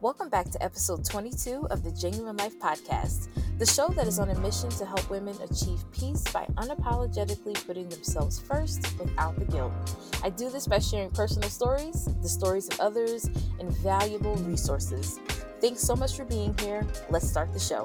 Welcome back to episode 22 of the Jennuine Life Podcast, the show that is on a mission to help women achieve peace by unapologetically putting themselves first without the guilt. I do this by sharing personal stories, the stories of others, and valuable resources. Thanks so much for being here. Let's start the show.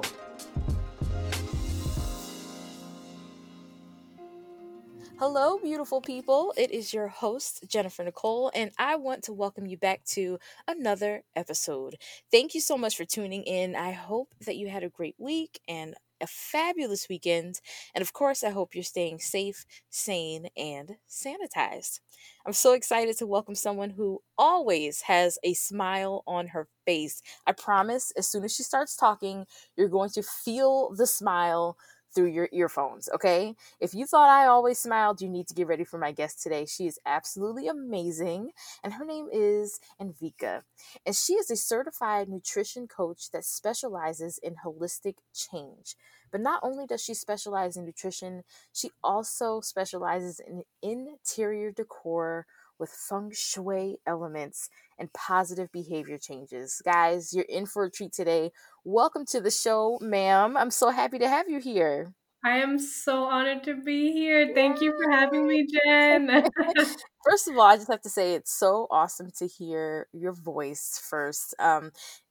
Hello, beautiful people. It is your host, Jennifer Nicole, and I want to welcome you back to another episode. Thank you so much for tuning in. I hope that you had a great week and a fabulous weekend. And of course, I hope you're staying safe, sane, and sanitized. I'm so excited to welcome someone who always has a smile on her face. I promise, as soon as she starts talking, you're going to feel the smile through your earphones, okay? If you thought I always smiled, you need to get ready for my guest today. She is absolutely amazing, and her name is Anvika. And she is a certified nutrition coach that specializes in holistic change. But not only does she specialize in nutrition, she also specializes in interior decor with feng shui elements and positive behavior changes. Guys, you're in for a treat today. Welcome to the show, ma'am. I'm so happy to have you here. I am so honored to be here. Thank you for having me, Jenn. first of all, I just have to say it's so awesome to hear your voice first. Um,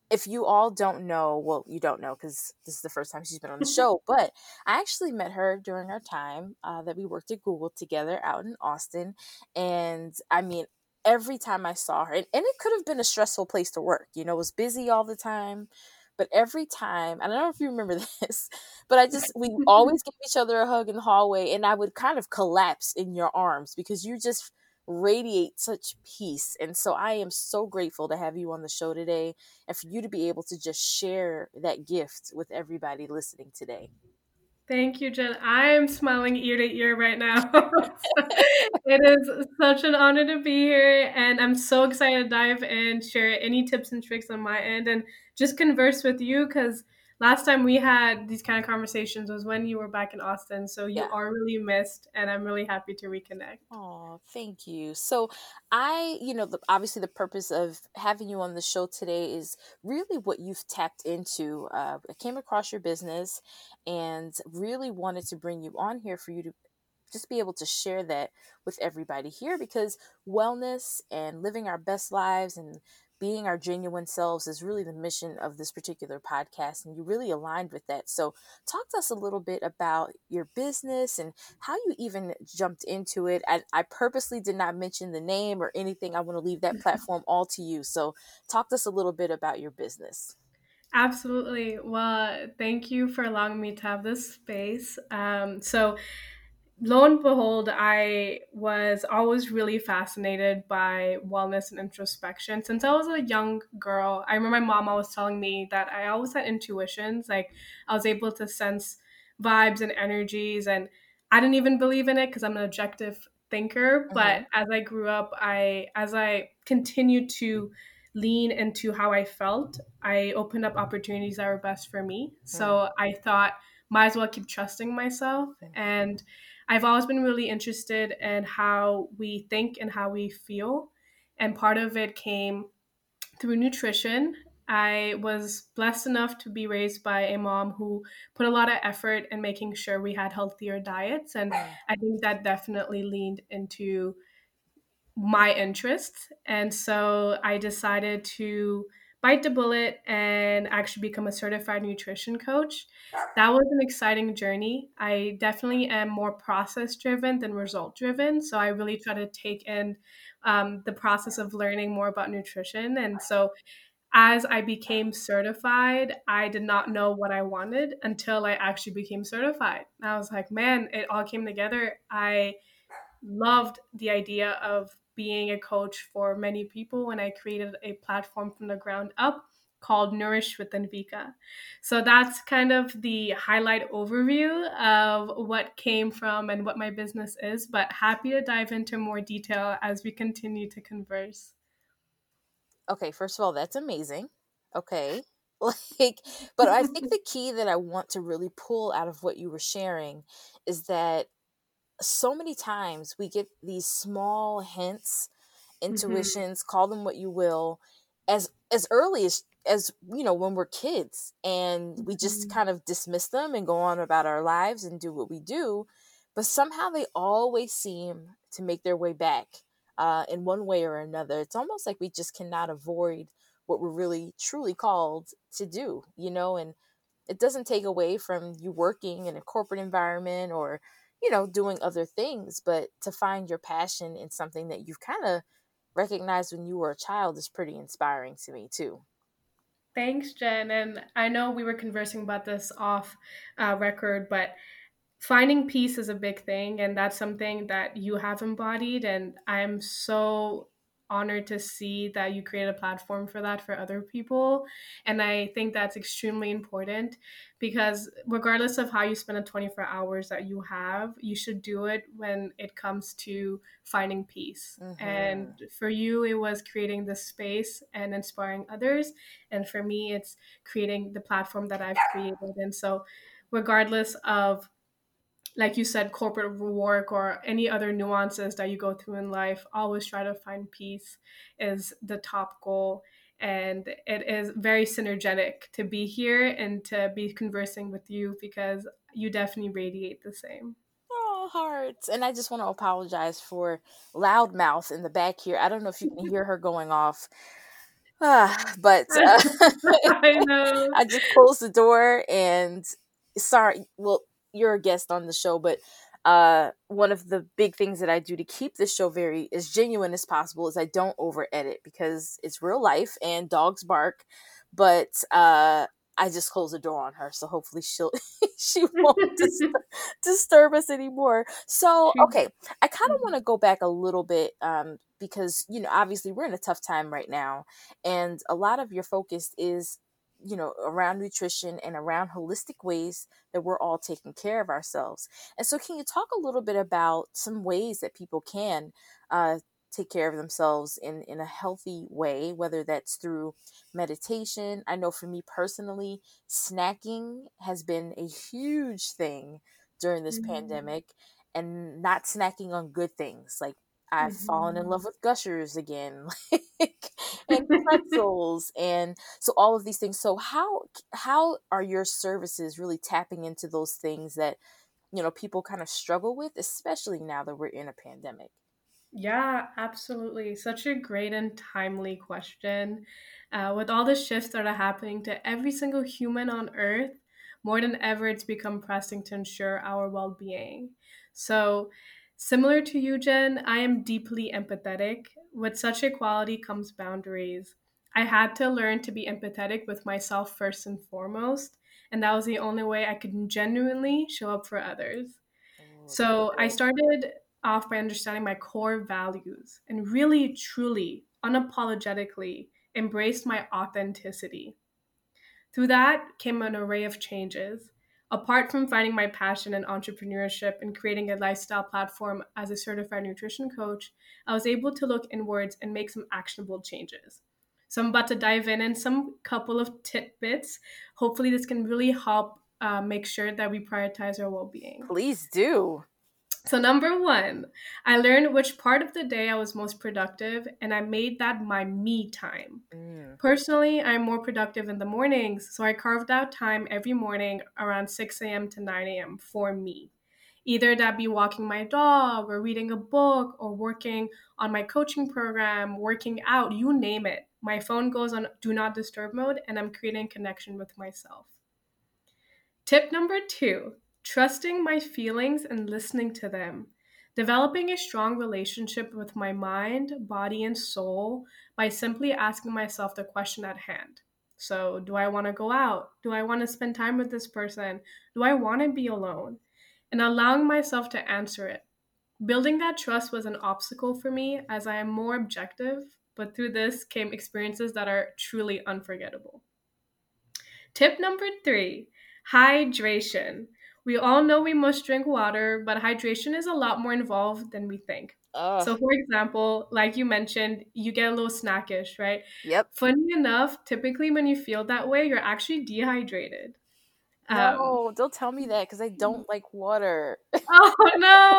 if you all don't know, well, you don't know because this is the first time she's been on the show, but I actually met her during our time uh, that we worked at Google together out in Austin. And I mean, every time I saw her, and, and it could have been a stressful place to work, you know, it was busy all the time. But every time, I don't know if you remember this, but I just, we always gave each other a hug in the hallway, and I would kind of collapse in your arms because you just radiate such peace. And so I am so grateful to have you on the show today and for you to be able to just share that gift with everybody listening today. Thank you, Jenn. I am smiling ear to ear right now. it is such an honor to be here, and I'm so excited to dive in, share any tips and tricks on my end, and just converse with you because last time we had these kind of conversations was when you were back in Austin. So you yeah. are really missed, and I'm really happy to reconnect. Oh, thank you. So I, you know, the, obviously the purpose of having you on the show today is really what you've tapped into. Uh, I came across your business and really wanted to bring you on here for you to just be able to share that with everybody here because wellness and living our best lives and being our genuine selves is really the mission of this particular podcast and you really aligned with that. So talk to us a little bit about your business and how you even jumped into it. I, I purposely did not mention the name or anything. I want to leave that platform all to you. So talk to us a little bit about your business. Absolutely. Well thank you for allowing me to have this space. Um, so lo and behold, I was always really fascinated by wellness and introspection. Since I was a young girl, I remember my mom always telling me that I always had intuitions. Like I was able to sense vibes and energies, and I didn't even believe in it because I'm an objective thinker. Mm-hmm. But as I grew up, I as I continued to lean into how I felt, I opened up opportunities that were best for me. Mm-hmm. So I thought, might as well keep trusting myself and I've always been really interested in how we think and how we feel. And part of it came through nutrition. I was blessed enough to be raised by a mom who put a lot of effort in making sure we had healthier diets. And mm. I think that definitely leaned into my interests. And so I decided to bite the bullet and actually become a certified nutrition coach. That was an exciting journey. I definitely am more process driven than result driven. So I really try to take in um, the process of learning more about nutrition. And so as I became certified, I did not know what I wanted until I actually became certified. I was like, man, it all came together. I loved the idea of being a coach for many people when I created a platform from the ground up called Nourish with Anvika. So that's kind of the highlight overview of what came from and what my business is, but happy to dive into more detail as we continue to converse. Okay, first of all, that's amazing. Okay. Like, but I think the key that I want to really pull out of what you were sharing is that so many times we get these small hints, mm-hmm. intuitions, mm-hmm. call them what you will, as as early as as you know when we're kids and we just Mhm. kind of dismiss them and go on about our lives and do what we do but somehow they always seem to make their way back uh, in one way or another it's almost like we just cannot avoid what we're really truly called to do you know and it doesn't take away from you working in a corporate environment or you know doing other things but to find your passion in something that you've kind of recognized when you were a child is pretty inspiring to me too Thanks, Jen. And I know we were conversing about this off uh, record, but finding peace is a big thing. And that's something that you have embodied. And I'm so honored to see that you create a platform for that for other people. And I think that's extremely important because regardless of how you spend the 24 hours that you have, you should do it when it comes to finding peace. mm-hmm. And for you, it was creating this space and inspiring others. And for me, it's creating the platform that I've created. And so, regardless of like you said, corporate work or any other nuances that you go through in life, always try to find peace is the top goal. And it is very synergetic to be here and to be conversing with you because you definitely radiate the same. Oh, hearts. And I just want to apologize for loudmouth in the back here. I don't know if you can hear her going off. Ah, but uh, I know. I just closed the door and sorry. Well, you're a guest on the show, but uh, one of the big things that I do to keep this show very as genuine as possible is I don't over edit because it's real life and dogs bark. But uh, I just close the door on her, so hopefully she'll she won't disturb, disturb us anymore. So okay, I kind of want to go back a little bit um, because you know obviously we're in a tough time right now, and a lot of your focus is you know around nutrition and around holistic ways that we're all taking care of ourselves and so can you talk a little bit about some ways that people can uh, take care of themselves in in a healthy way whether that's through meditation i know for me personally snacking has been a huge thing during this Mhm. pandemic and not snacking on good things like I've fallen in love with gushers again, like and pretzels, and so all of these things. So how how are your services really tapping into those things that you know people kind of struggle with, especially now that we're in a pandemic? Yeah, absolutely. Such a great and timely question. Uh, with all the shifts that are happening to every single human on Earth, more than ever, it's become pressing to ensure our well being. So, similar to you, Jenn, I am deeply empathetic. With such equality comes boundaries. I had to learn to be empathetic with myself first and foremost, and that was the only way I could genuinely show up for others. Oh, so I started off by understanding my core values and really, truly, unapologetically embraced my authenticity. Through that came an array of changes. Apart from finding my passion in entrepreneurship and creating a lifestyle platform as a certified nutrition coach, I was able to look inwards and make some actionable changes. So I'm about to dive in in some couple of tidbits. Hopefully, this can really help uh, make sure that we prioritize our well-being. Please do. So, number one, I learned which part of the day I was most productive, and I made that my me time. Mm. Personally, I'm more productive in the mornings, so I carved out time every morning around 6 a.m. to 9 a.m. for me. Either that be walking my dog, or reading a book, or working on my coaching program, working out, you name it. My phone goes on do not disturb mode, and I'm creating connection with myself. Tip number two trusting my feelings and listening to them. Developing a strong relationship with my mind, body, and soul by simply asking myself the question at hand. So, do I want to go out? Do I want to spend time with this person? Do I want to be alone? And allowing myself to answer it. Building that trust was an obstacle for me as I am more objective, but through this came experiences that are truly unforgettable. Tip number three hydration. We all know we must drink water, but hydration is a lot more involved than we think. So, for example, like you mentioned, you get a little snackish, right? Yep. Funny enough, typically when you feel that way, you're actually dehydrated. Um, don't tell me that because I don't like water. oh no!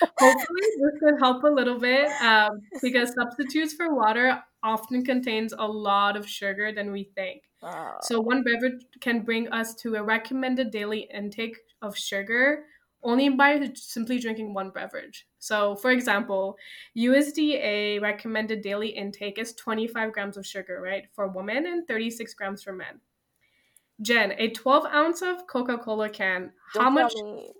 Hopefully, this could help a little bit um, because substitutes for water often contains a lot of sugar than we think. Oh. So, one beverage can bring us to a recommended daily intake of sugar only by simply drinking one beverage. So, for example, USDA recommended daily intake is 25 grams of sugar, right, for women and 36 grams for men. Jenn, a 12 ounce of Coca Cola can, Don't how much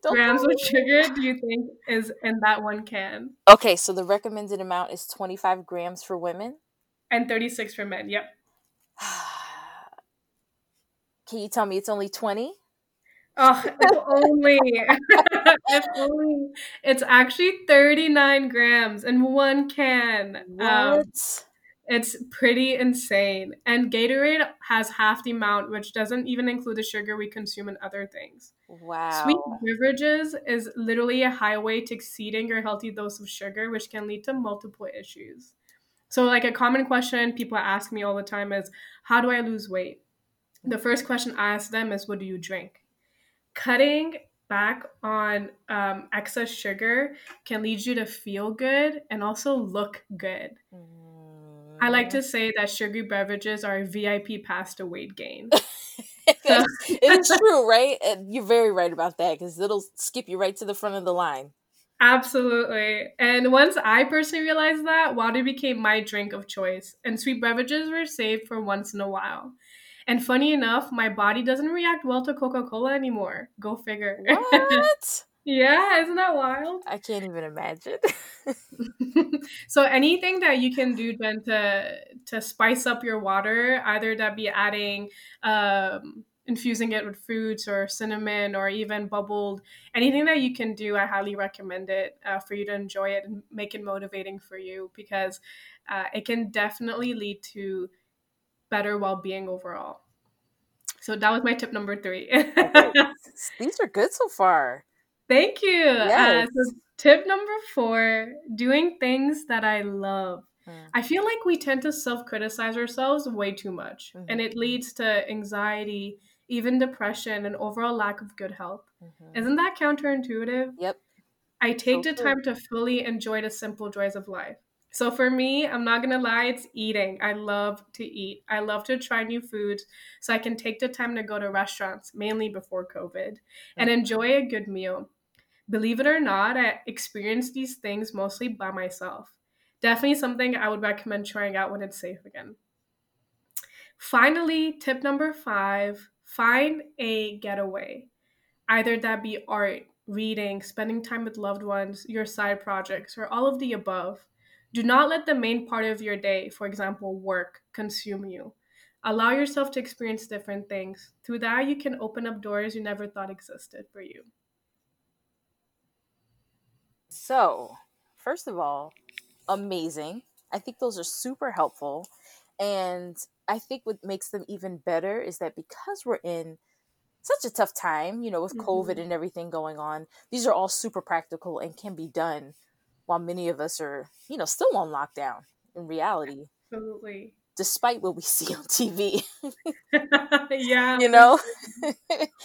grams of sugar do you think is in that one can? Okay, so the recommended amount is 25 grams for women. And 36 for men, yep. Can you tell me it's only 20? Oh, if only. if only. It's actually 39 grams in one can. Um, What? it's pretty insane. And Gatorade has half the amount, which doesn't even include the sugar we consume in other things. wow. Sweet beverages is literally a highway to exceeding your healthy dose of sugar, which can lead to multiple issues. So, like a common question people ask me all the time is, How do I lose weight? The first question I ask them is, What do you drink? Cutting back on um, excess sugar can lead you to feel good and also look good. I like to say that sugary beverages are a VIP pass to weight gain. it is true, right? And You're very right about that because it'll skip you right to the front of the line. Absolutely. And once I personally realized that, water became my drink of choice, and sweet beverages were saved for once in a while. And funny enough, my body doesn't react well to Coca Cola anymore. Go figure. What? yeah, isn't that wild? I can't even imagine. so anything that you can do then to to spice up your water, either that be adding um infusing it with fruits or cinnamon or even bubbled anything that you can do i highly recommend it uh, for you to enjoy it and make it motivating for you because uh, it can definitely lead to better well-being overall so that was my tip number three Okay. These are good so far. thank you Yes. uh, so tip number four doing things that i love Mm. I feel like we tend to self criticize ourselves way too much, Mhm. and it leads to anxiety, even depression, and overall lack of good health. Mhm. Isn't that counterintuitive? Yep. I take So the time to fully enjoy the simple joys of life. So for me, I'm not gonna lie, it's eating. I love to eat. I love to try new foods so I can take the time to go to restaurants, mainly before COVID, and mm-hmm. enjoy a good meal. Believe it or not, I experienced these things mostly by myself. Definitely something I would recommend trying out when it's safe again. Finally, tip number five find a getaway. Either that be art, reading, spending time with loved ones, your side projects, or all of the above. Do not let the main part of your day, for example, work, consume you. Allow yourself to experience different things. Through that, you can open up doors you never thought existed for you. So, first of all, amazing. I think those are super helpful. And I think what makes them even better is that because we're in such a tough time, you know, with COVID Mhm. and everything going on, these are all super practical and can be done while many of us are, you know, still on lockdown in reality, Absolutely. despite what we see on TV, yeah. you know?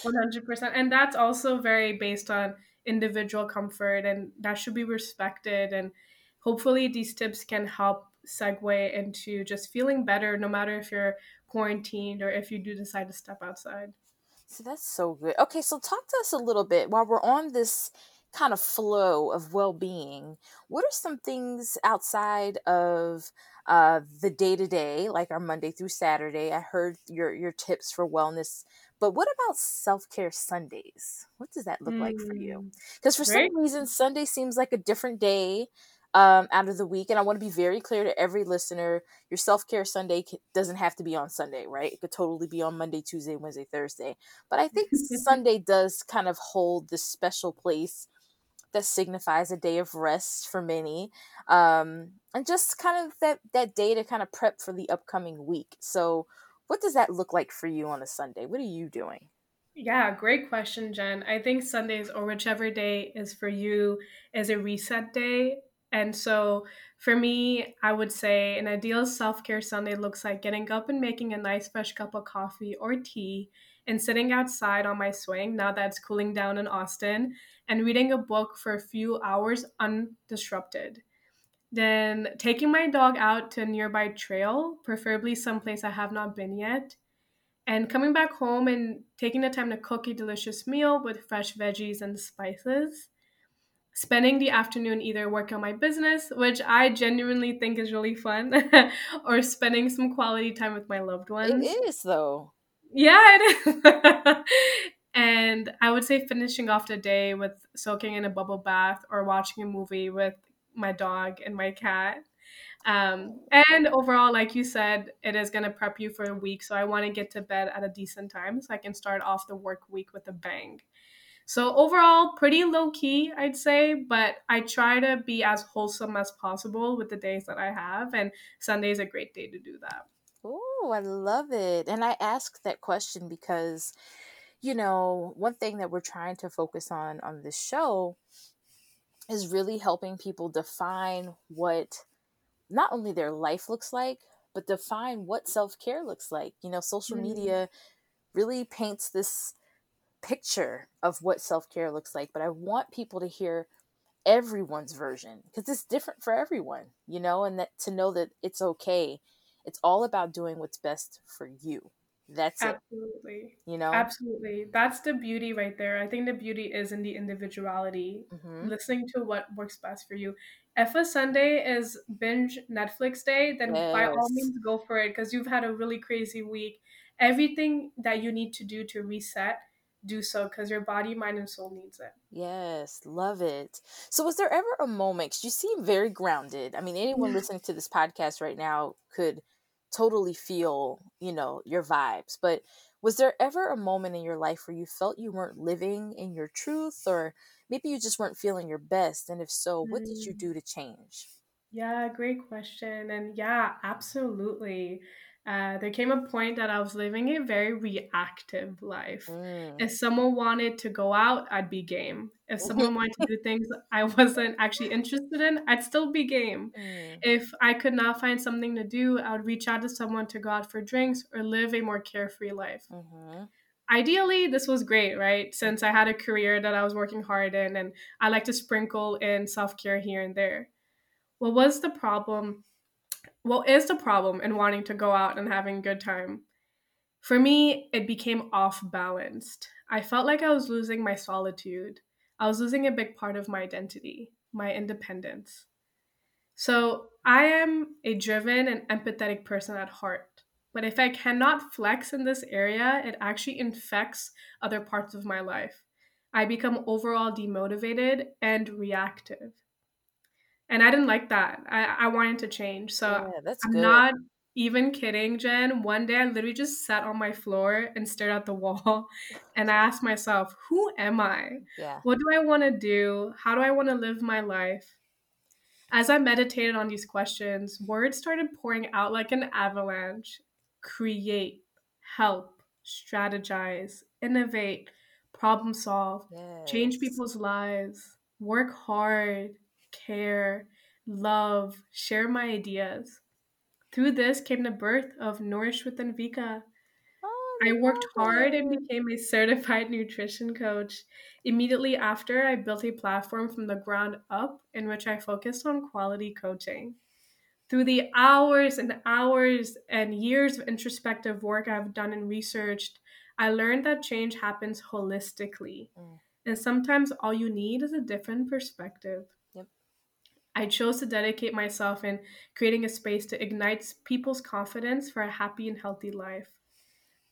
100%. And that's also very based on individual comfort, and that should be respected. And hopefully, these tips can help segue into just feeling better, no matter if you're quarantined or if you do decide to step outside. So that's so good. Okay, so talk to us a little bit while we're on this kind of flow of well-being. What are some things outside of uh, the day to day, like our Monday through Saturday? I heard your your tips for wellness, but what about self care Sundays? What does that look like for you? Mm, Because for Great. some reason, Sunday seems like a different day um, out of the week, and I want to be very clear to every listener: your self care Sunday doesn't have to be on Sunday, right? It could totally be on Monday, Tuesday, Wednesday, Thursday. But I think Sunday does kind of hold this special place that signifies a day of rest for many, um, and just kind of that that day to kind of prep for the upcoming week. So, what does that look like for you on a Sunday? What are you doing? Yeah, great question, Jenn. I think Sundays or whichever day is for you is a reset day. And so for me, I would say an ideal self care Sunday looks like getting up and making a nice fresh cup of coffee or tea and sitting outside on my swing now that's cooling down in Austin and reading a book for a few hours undisrupted. then taking my dog out to a nearby trail, preferably someplace I have not been yet, and coming back home and taking the time to cook a delicious meal with fresh veggies and spices. Spending the afternoon either working on my business, which I genuinely think is really fun, or spending some quality time with my loved ones. It is, though. Yeah, it is. and I would say finishing off the day with soaking in a bubble bath or watching a movie with my dog and my cat. Um, and overall, like you said, it is going to prep you for a week. So I want to get to bed at a decent time so I can start off the work week with a bang. So overall, pretty low key, I'd say, but I try to be as wholesome as possible with the days that I have. And Sunday is a great day to do that. Oh, I love it. And I ask that question because, you know, one thing that we're trying to focus on on this show is really helping people define what not only their life looks like, but define what self care looks like. You know, social mm. media really paints this picture of what self care looks like, but I want people to hear everyone's version because it's different for everyone, you know, and that to know that it's okay. It's all about doing what's best for you. That's absolutely. It, you know, absolutely. That's the beauty right there. I think the beauty is in the individuality, mm-hmm. listening to what works best for you. If a Sunday is binge Netflix day, then yes. by all means go for it because you've had a really crazy week. Everything that you need to do to reset, do so because your body, mind, and soul needs it. Yes, love it. So, was there ever a moment? You seem very grounded. I mean, anyone listening to this podcast right now could totally feel, you know, your vibes. But was there ever a moment in your life where you felt you weren't living in your truth or maybe you just weren't feeling your best? And if so, what did you mm. do to change? Yeah, great question. And yeah, absolutely. Uh, there came a point that I was living a very reactive life. Mm. If someone wanted to go out, I'd be game. If someone wanted to do things I wasn't actually interested in, I'd still be game. Mm. If I could not find something to do, I would reach out to someone to go out for drinks or live a more carefree life. Mm-hmm. Ideally, this was great, right? Since I had a career that I was working hard in and I like to sprinkle in self care here and there. What was the problem? What is the problem in wanting to go out and having a good time? For me, it became off balanced. I felt like I was losing my solitude. I was losing a big part of my identity, my independence. So, I am a driven and empathetic person at heart. But if I cannot flex in this area, it actually infects other parts of my life. I become overall demotivated and reactive and I didn't like that. I, I wanted to change. So yeah, I'm good. not even kidding, Jenn. One day I literally just sat on my floor and stared at the wall and I asked myself, who am I? Yeah. What do I want to do? How do I want to live my life? As I meditated on these questions, words started pouring out like an avalanche create, help, strategize, innovate, problem solve, yes. change people's lives, work hard, care, love, share my ideas. Through this came the birth of Nourish with Anvika. Oh, I worked hard and became a certified nutrition coach. Immediately after, I built a platform from the ground up in which I focused on quality coaching. Through the hours and hours and years of introspective work I've done and researched, I learned that change happens holistically. Mm. And sometimes all you need is a different perspective. I chose to dedicate myself in creating a space to ignite people's confidence for a happy and healthy life.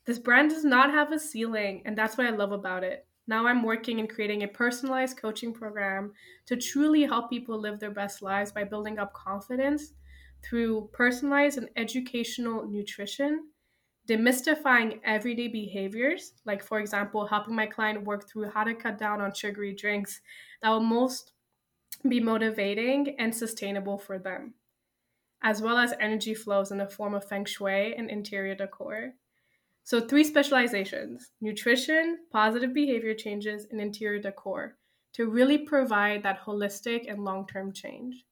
This brand does not have a ceiling, and that's what I love about it. Now I'm working in creating a personalized coaching program to truly help people live their best lives by building up confidence through personalized and educational nutrition, demystifying everyday behaviors, like, for example, helping my client work through how to cut down on sugary drinks that will most be motivating and sustainable for them, as well as energy flows in the form of feng shui and interior decor. So, three specializations nutrition, positive behavior changes, and interior decor to really provide that holistic and long term change.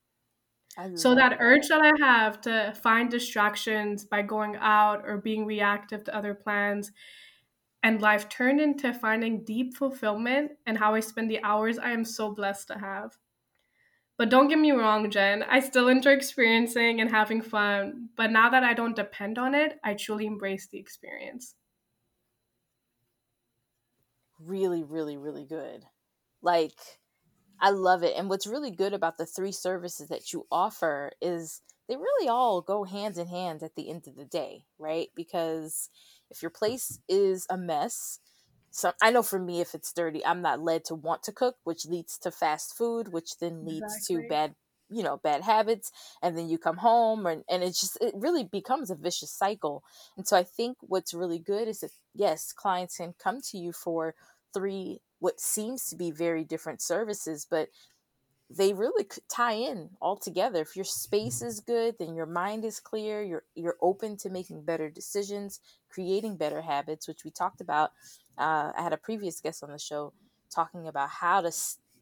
So, that urge that I have to find distractions by going out or being reactive to other plans and life turned into finding deep fulfillment and how I spend the hours I am so blessed to have. But don't get me wrong, Jenn, I still enjoy experiencing and having fun. But now that I don't depend on it, I truly embrace the experience. Really, really, really good. Like, I love it. And what's really good about the three services that you offer is they really all go hand in hand at the end of the day, right? Because if your place is a mess, so I know for me if it's dirty, I'm not led to want to cook, which leads to fast food, which then leads exactly. to bad you know bad habits and then you come home and, and it just it really becomes a vicious cycle and so i think what's really good is that yes clients can come to you for three what seems to be very different services but they really tie in all together. If your space is good, then your mind is clear. You're you're open to making better decisions, creating better habits, which we talked about. Uh, I had a previous guest on the show talking about how to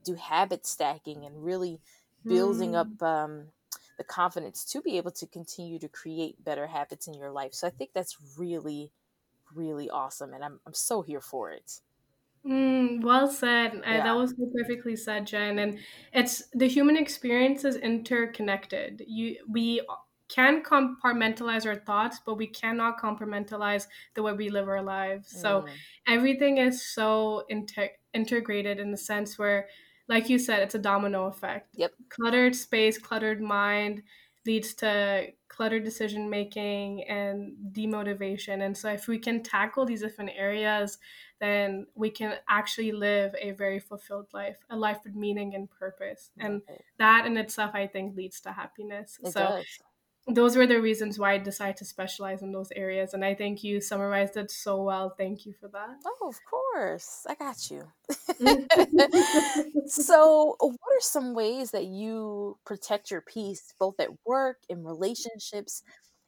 do habit stacking and really building mm. up um, the confidence to be able to continue to create better habits in your life. So I think that's really, really awesome, and I'm I'm so here for it. Mm, well said. Uh, that was perfectly said, Jenn. And it's the human experience is interconnected. You we can compartmentalize our thoughts, but we cannot compartmentalize the way we live our lives. So mm. everything is so inter- integrated in the sense where, like you said, it's a domino effect. Yep. Cluttered space, cluttered mind leads to cluttered decision making and demotivation. And so if we can tackle these different areas then we can actually live a very fulfilled life, a life with meaning and purpose. And that in itself, I think, leads to happiness. It so does. Those were the reasons why I decided to specialize in those areas. And I think you summarized it so well. Thank you for that. Oh, of course. I got you. so, what are some ways that you protect your peace, both at work, in relationships,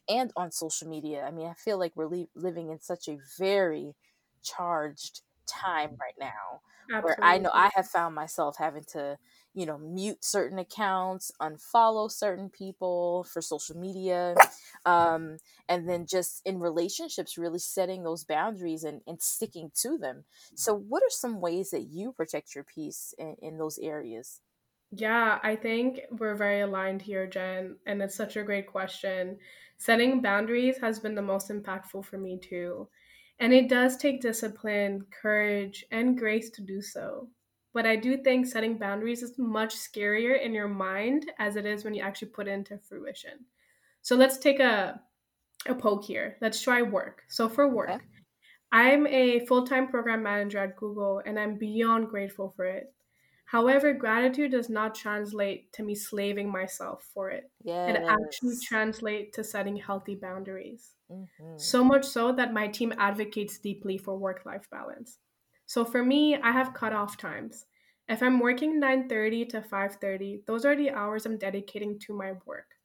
and on social media? I mean, I feel like we're li- living in such a very charged time right now Absolutely. where I know I have found myself having to, you know, mute certain accounts, unfollow certain people for social media, um, and then just in relationships, really setting those boundaries and, and sticking to them. So, what are some ways that you protect your peace in, in those areas? Yeah, I think we're very aligned here, Jenn, and it's such a great question. Setting boundaries has been the most impactful for me too. And it does take discipline, courage, and grace to do so. But I do think setting boundaries is much scarier in your mind as it is when you actually put it into fruition. So let's take a, a poke here. Let's try work. So for work, okay. I'm a full time program manager at Google and I'm beyond grateful for it. However, gratitude does not translate to me slaving myself for it. Yes. It actually translates to setting healthy boundaries. Mm-hmm. So much so that my team advocates deeply for work life balance. So for me, I have cutoff times. If I'm working 9:30 to 5:30, those are the hours I'm dedicating to my work.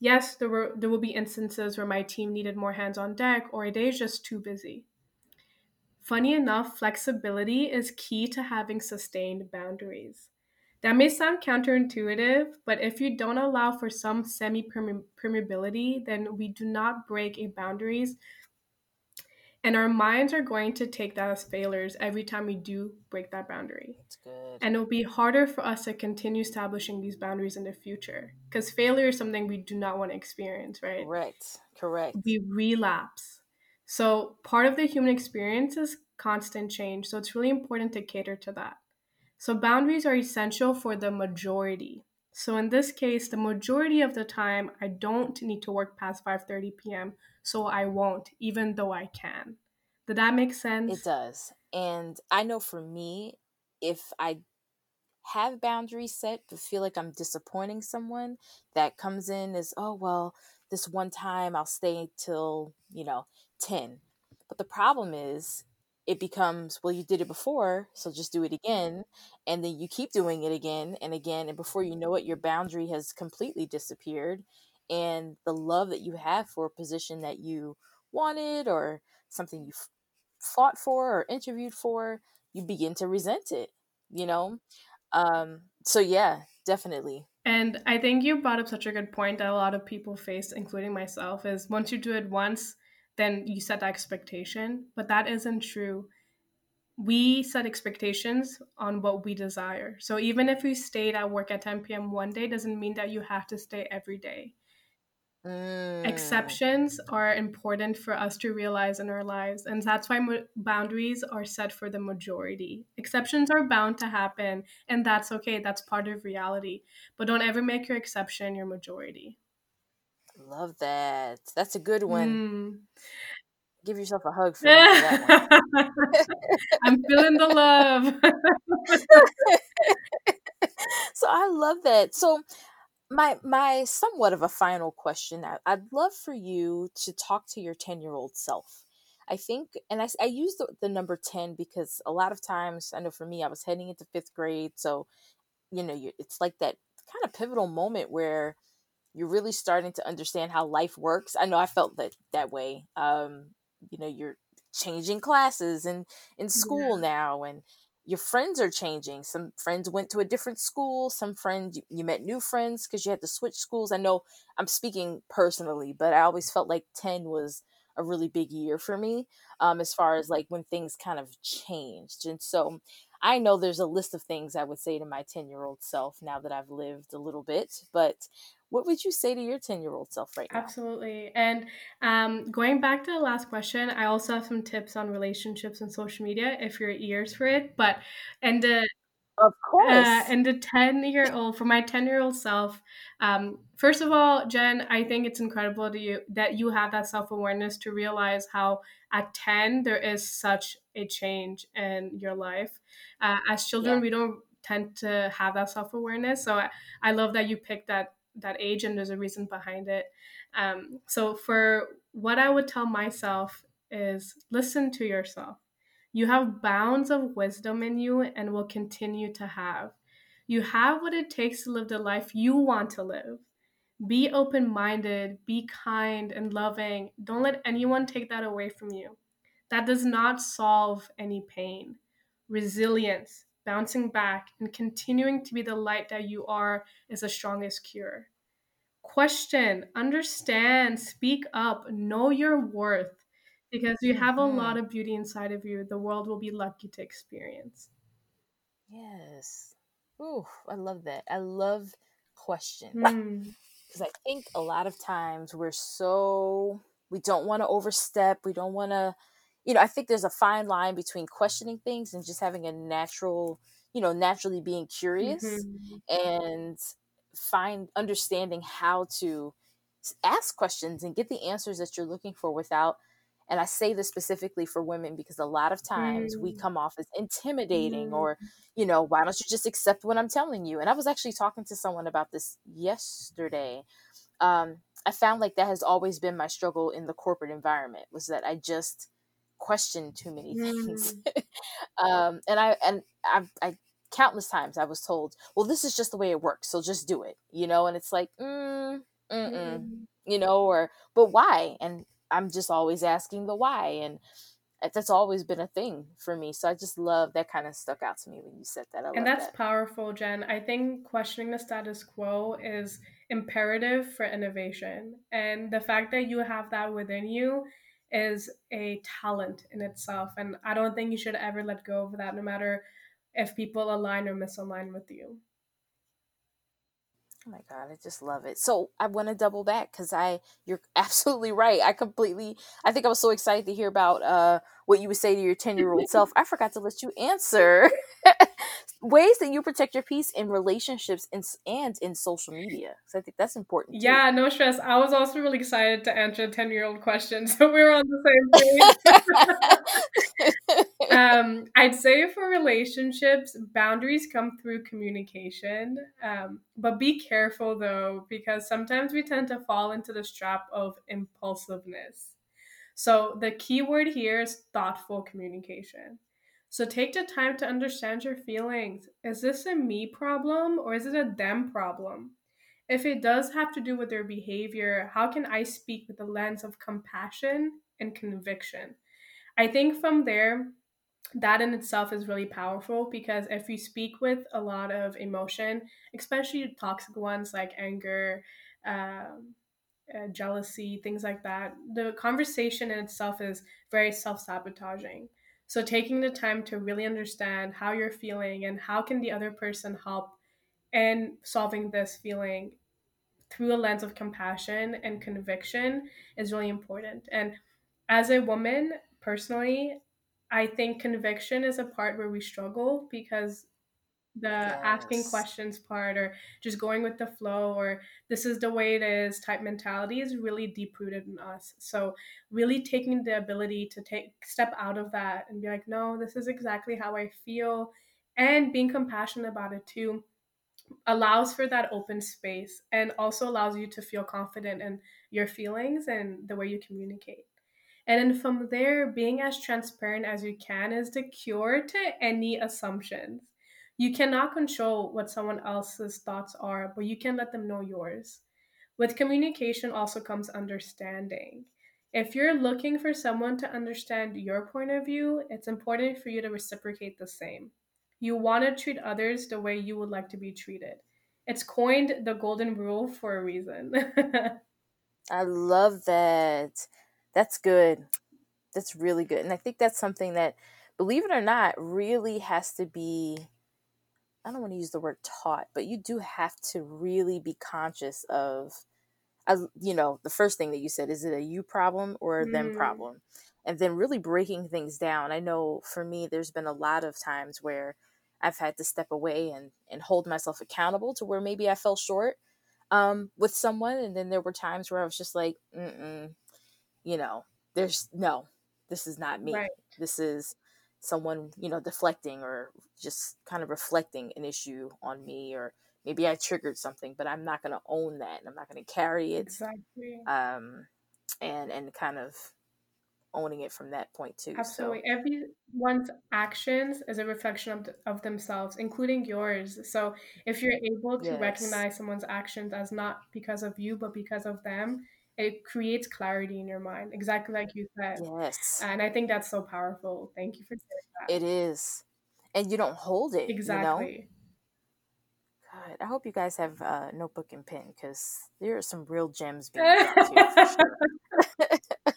Yes, there were there will be instances where my team needed more hands on deck or a day is just too busy. Funny enough, flexibility is key to having sustained boundaries. That may sound counterintuitive, but if you don't allow for some semi permeability, then we do not break a boundaries. And our minds are going to take that as failures every time we do break that boundary. That's good. And it'll be harder for us to continue establishing these boundaries in the future because failure is something we do not want to experience, right? Correct. Correct. We relapse. So part of the human experience is constant change. So it's really important to cater to that. So boundaries are essential for the majority. So in this case, the majority of the time I don't need to work past 5:30 p.m., so I won't even though I can. Did that make sense? It does. And I know for me, if I have boundaries set but feel like I'm disappointing someone that comes in as, oh, well, this one time I'll stay till, you know, 10. But the problem is, it becomes, well, you did it before, so just do it again. And then you keep doing it again and again. And before you know it, your boundary has completely disappeared. And the love that you have for a position that you wanted or something you fought for or interviewed for, you begin to resent it, you know? Um, so, yeah, definitely. And I think you brought up such a good point that a lot of people face, including myself, is once you do it once, then you set that expectation. But that isn't true. we set expectations on what we desire. So even if you stayed at work at 10 p.m. one day, doesn't mean that you have to stay every day. Mm. Exceptions are important for us to realize in our lives, and that's why mo- boundaries are set for the majority. Exceptions are bound to happen, and that's okay. That's part of reality. But don't ever make your exception your majority. Love that. That's a good one. Mm. Give yourself a hug for, for that one. I'm feeling the love. so I love that. So my my somewhat of a final question. I, I'd love for you to talk to your ten year old self. I think, and I, I use the, the number 10 because a lot of times, I know for me, I was heading into fifth grade. So, you know, you, it's like that kind of pivotal moment where you're really starting to understand how life works. I know I felt that that way. Um, you know, you're changing classes and in school Yeah. now and your friends are changing. Some friends went to a different school. Some friends you, you met new friends because you had to switch schools. I know I'm speaking personally, but I always felt like 10 was a really big year for me um, as far as like when things kind of changed. And so I know there's a list of things I would say to my 10 year old self now that I've lived a little bit. But what would you say to your 10 year old self right now? Absolutely. And um, going back to the last question, I also have some tips on relationships and social media if you're ears for it. But and the Of course. uh, and the 10 year old for my 10 year old self um, first of all jenn i think it's incredible to you that you have that self-awareness to realize how at 10 there is such a change in your life uh, as children Yeah. we don't tend to have that self-awareness so I, I love that you picked that that age and there's a reason behind it um, so for what i would tell myself is listen to yourself you have bounds of wisdom in you and will continue to have. You have what it takes to live the life you want to live. Be open minded, be kind and loving. Don't let anyone take that away from you. That does not solve any pain. Resilience, bouncing back, and continuing to be the light that you are is the strongest cure. Question, understand, speak up, know your worth because you have a lot of beauty inside of you the world will be lucky to experience Yes. Ooh, I love that. I love question. Hmm. Because I think a lot of times we're so, we don't want to overstep. We don't want to, you know, I think there's a fine line between questioning things and just having a natural, you know, naturally being curious Mhm. and find understanding how to ask questions and get the answers that you're looking for without and I say this specifically for women because a lot of times we Mm. come off as intimidating Mm. or, you know, why don't you just accept what I'm telling you? And I was actually talking to someone about this yesterday. Um, I found like that has always been my struggle in the corporate environment was that I just question too many things. Mm. um, and I and I, I countless times I was told, well, this is just the way it works, so just do it, you know. And it's like, mm, mm-mm, Mm. you know, or but why? And I'm just always asking the why, and eh, that's always been a thing for me. So I just love that kind of stuck out to me when you said that. I and that's that. powerful jenn i think questioning the status quo is imperative for innovation and the fact that you have that within you is a talent in itself and i don't think you should ever let go of that no matter if people align or misalign with you Oh my god, I just love it. So I want to double back because I, you're absolutely right. I completely, I think I was so excited to hear about uh what you would say to your ten year old self. I forgot to let you answer ways that you protect your peace in relationships and and in social media. So I think that's important. Too. Yeah, no stress. I was also really excited to answer a 10 year old question, so we were on the same page. um, I'd say for relationships, boundaries come through communication. Um, but be careful though, because sometimes we tend to fall into the trap of impulsiveness. So the key word here is thoughtful communication. So take the time to understand your feelings. Is this a me problem or is it a them problem? If it does have to do with their behavior, how can I speak with a lens of compassion and conviction? I think from there, that in itself is really powerful because if you speak with a lot of emotion, especially toxic ones like anger, um, uh, jealousy, things like that, the conversation in itself is very self sabotaging. So taking the time to really understand how you're feeling and how can the other person help in solving this feeling through a lens of compassion and conviction is really important. And as a woman, personally, I think conviction is a part where we struggle because the asking questions part or just going with the flow or this is the way it is type mentality is really deep rooted in us. So really taking the ability to take step out of that and be like no this is exactly how i feel. And being compassionate about it too allows for that open space and also allows you to feel confident in your feelings and the way you communicate. And then from there, being as transparent as you can is the cure to any assumptions. You cannot control what someone else's thoughts are, but you can let them know yours. With communication also comes understanding. If you're looking for someone to understand your point of view, it's important for you to reciprocate the same. You want to treat others the way you would like to be treated. It's coined the golden rule for a reason. I love that. That's good. That's really good. And I think that's something that, believe it or not, really has to be I don't want to use the word taught, but you do have to really be conscious of as you know, the first thing that you said, is it a you problem or a them mm, problem? And then really breaking things down. I know for me there's been a lot of times where I've had to step away and and hold myself accountable to where maybe I fell short um with someone and then there were times where I was just like, you know, there's no, this is not me. right, This is someone, you know, deflecting or just kind of reflecting an issue on me or maybe I triggered something, but I'm not going to own that and I'm not going to carry it exactly. um and and kind of owning it from that point too. So, Absolutely. Everyone's actions is a reflection of, of themselves, including yours. So if you're able to yes. recognize someone's actions as not because of you, but because of them, it creates clarity in your mind, exactly like you said. Yes. And I think that's so powerful. Thank you for that. It is. And you don't hold it, you know? Exactly. God, I hope you guys have a notebook and pen because there are some real gems being dropped here for sure.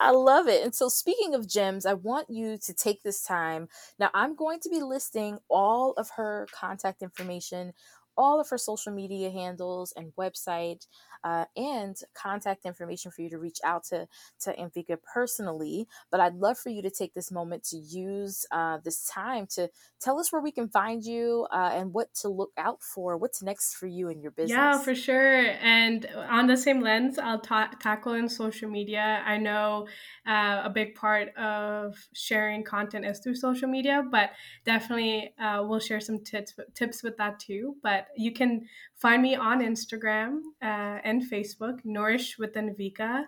I love it. And so, speaking of gems, I want you to take this time. Now, I'm going to be listing all of her contact information, all of her social media handles and website, uh, and contact information for you to reach out to to Anvika personally. But I'd love for you to take this moment to use uh, this time to tell us where we can find you uh, and what to look out for. What's next for you and your business. Yeah, for sure. And on the same lens, I'll ta- tackle in social media. I know uh, a big part of sharing content is through social media, but definitely uh, we'll share some tips tips with that too. But you can find me on Instagram uh, and Facebook, Nourish with Anvika.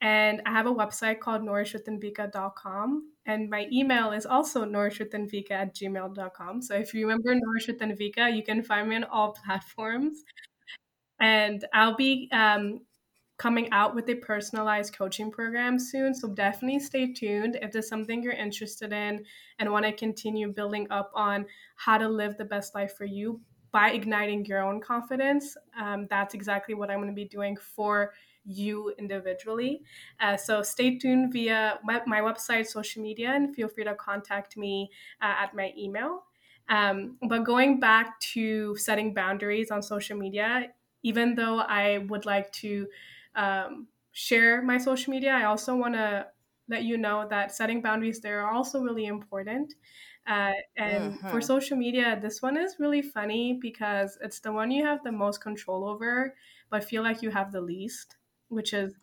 And I have a website called nourishwithanvika.com. And my email is also nourishwithanvika at gmail.com. So if you remember Nourish with Anvika, you can find me on all platforms. And I'll be um, coming out with a personalized coaching program soon. So definitely stay tuned if there's something you're interested in and want to continue building up on how to live the best life for you by igniting your own confidence. Um, that's exactly what I'm going to be doing for you individually. Uh, so stay tuned via my, my, website, social media, and feel free to contact me uh, at my email. Um, but going back to setting boundaries on social media, even though I would like to um, share my social media, I also want to let you know that setting boundaries there are also really important. Uh, and for Mm-hmm. social media, this one is really funny because it's the one you have the most control over, but feel like you have the least, which is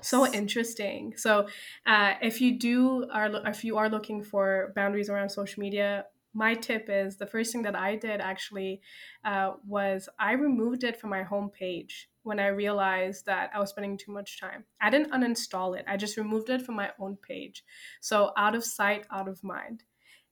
so interesting. So, uh, if you do are if you are looking for boundaries around social media, my tip is the first thing that I did actually uh, was I removed it from my homepage when I realized that I was spending too much time. I didn't uninstall it. I just removed it from my own page. So out of sight, out of mind.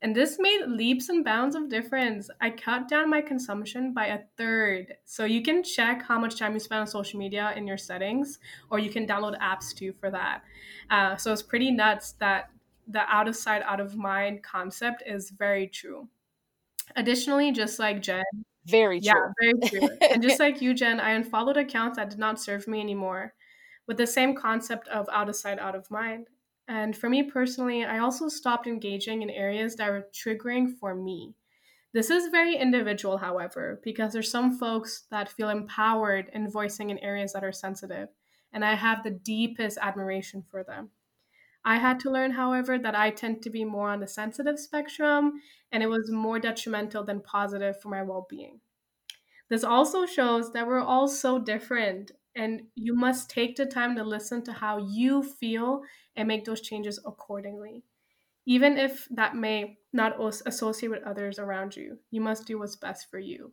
And this made leaps and bounds of difference. I cut down my consumption by a third. So you can check how much time you spend on social media in your settings, or you can download apps too for that. Uh, so it's pretty nuts that the out of sight, out of mind concept is very true. Additionally, just like Jenn, Very true. yeah, very true. And just like you, Jenn, I unfollowed accounts that did not serve me anymore with the same concept of out of sight, out of mind. And for me personally, I also stopped engaging in areas that were triggering for me. This is very individual, however, because there's some folks that feel empowered in voicing in areas that are sensitive, and I have the deepest admiration for them. I had to learn, however, that I tend to be more on the sensitive spectrum, and it was more detrimental than positive for my well being. This also shows that we're all so different, and you must take the time to listen to how you feel and make those changes accordingly. Even if that may not associate with others around you, you must do what's best for you.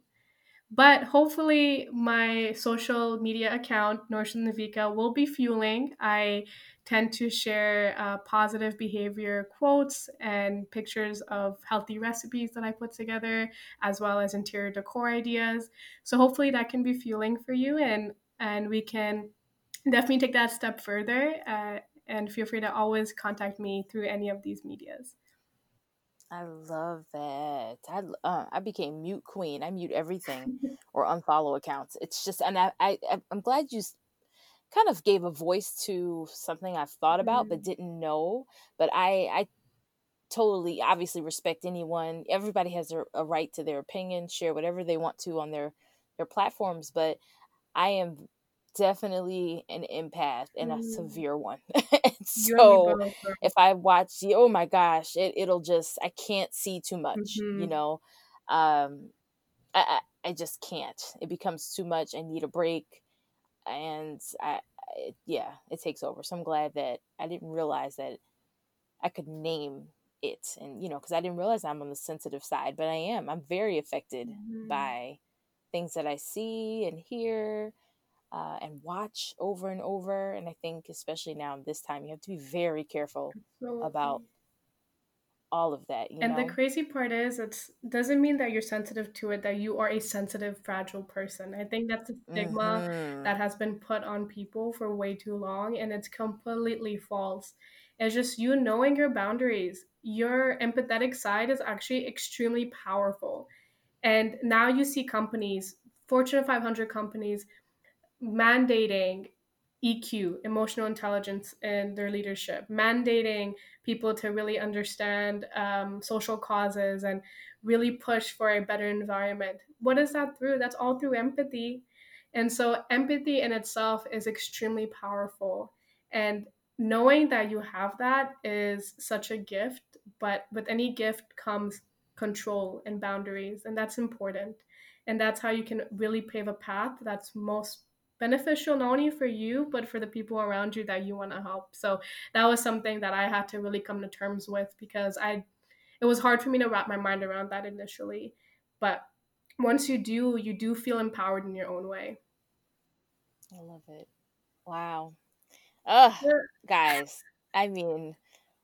But hopefully, my social media account, Nourishing Navika, will be fueling. I tend to share uh, positive behavior quotes and pictures of healthy recipes that I put together, as well as interior decor ideas. So hopefully, that can be fueling for you, and and we can definitely take that step further. Uh, and feel free to always contact me through any of these medias. I love that. I uh, I became mute queen. I mute everything or unfollow accounts. It's just, and I, I I'm glad you kind of gave a voice to something I've thought about mm-hmm. but didn't know. But I I totally obviously respect anyone. Everybody has a, a right to their opinion, share whatever they want to on their their platforms. But I am definitely an empath and mm. a severe one. so if I watch the oh my gosh, it it'll just I can't see too much, mm-hmm. you know. Um I, I, I just can't. It becomes too much. I need a break and I it, yeah, it takes over. So I'm glad that I didn't realize that I could name it and you know because I didn't realize I'm on the sensitive side, but I am. I'm very affected mm-hmm. by things that I see and hear uh, and watch over and over. And I think, especially now this time, you have to be very careful Absolutely. about all of that. and know? the crazy part is, it doesn't mean that you're sensitive to it, that you are a sensitive, fragile person. I think that's a stigma mm-hmm. that has been put on people for way too long, and it's completely false. It's just you knowing your boundaries. Your empathetic side is actually extremely powerful. And now you see companies, Fortune 500 companies, mandating EQ, emotional intelligence, in their leadership, mandating people to really understand um, social causes and really push for a better environment. What is that through? That's all through empathy. And so, empathy in itself is extremely powerful. And knowing that you have that is such a gift, but with any gift comes control and boundaries, and that's important. And that's how you can really pave a path that's most beneficial not only for you but for the people around you that you want to help. So that was something that i had to really come to terms with because i it was hard for me to wrap my mind around that initially. But once you do you do feel empowered in your own way. I love it. Wow. Ugh, guys. I mean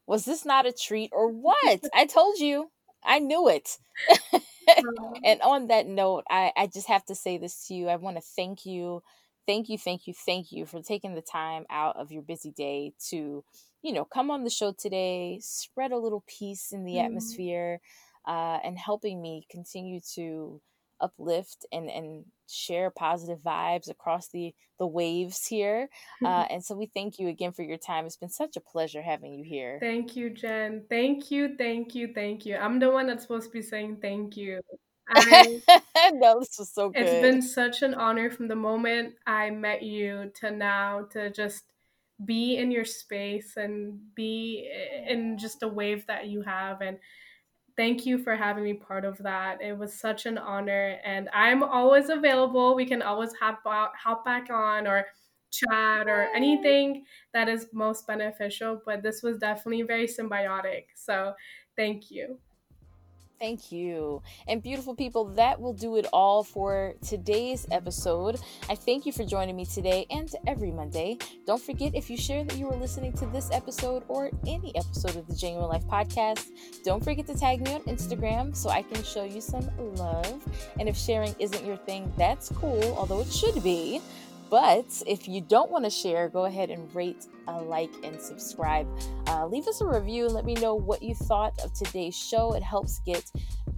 was this not a treat or what? I told you. I knew it. And on that note I, I just have to say this to you. I want to thank you thank you, thank you, thank you for taking the time out of your busy day to, you know, come on the show today, spread a little peace in the mm. atmosphere, uh, and helping me continue to uplift and and share positive vibes across the the waves here uh, and so we thank you again for your time. It's been such a pleasure having you here. Thank you jenn. Thank you thank you thank you. I'm the one that's supposed to be saying thank you I, no, this was so good. It's been such an honor from the moment I met you to now to just be in your space and be in just a wave that you have and thank you for having me part of that. It was such an honor and i'm always available. We can always hop out hop back on or chat or anything that is most beneficial but this was definitely very symbiotic so thank you Thank you. And beautiful people, that will do it all for today's episode. I thank you for joining me today and every Monday. Don't forget if you share that you were listening to this episode or any episode of the Jennuine Life podcast, don't forget to tag me on Instagram so I can show you some love. And if sharing isn't your thing, that's cool, although it should be. But if you don't want to share, go ahead and rate, a like, and subscribe. Uh, leave us a review and let me know what you thought of today's show. It helps get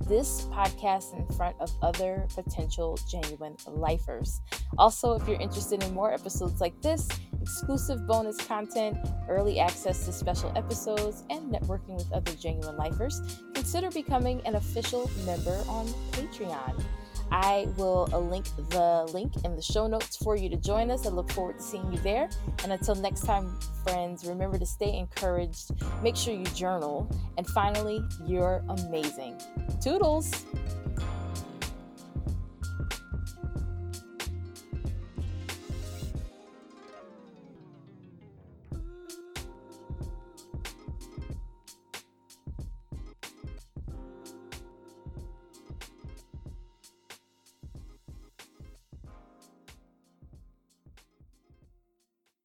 this podcast in front of other potential Jennuine lifers. Also, if you're interested in more episodes like this, exclusive bonus content, early access to special episodes, and networking with other Jennuine lifers, consider becoming an official member on Patreon. I will uh, link the link in the show notes for you to join us. I look forward to seeing you there. And until next time, friends, remember to stay encouraged, make sure you journal, and finally, you're amazing. Toodles!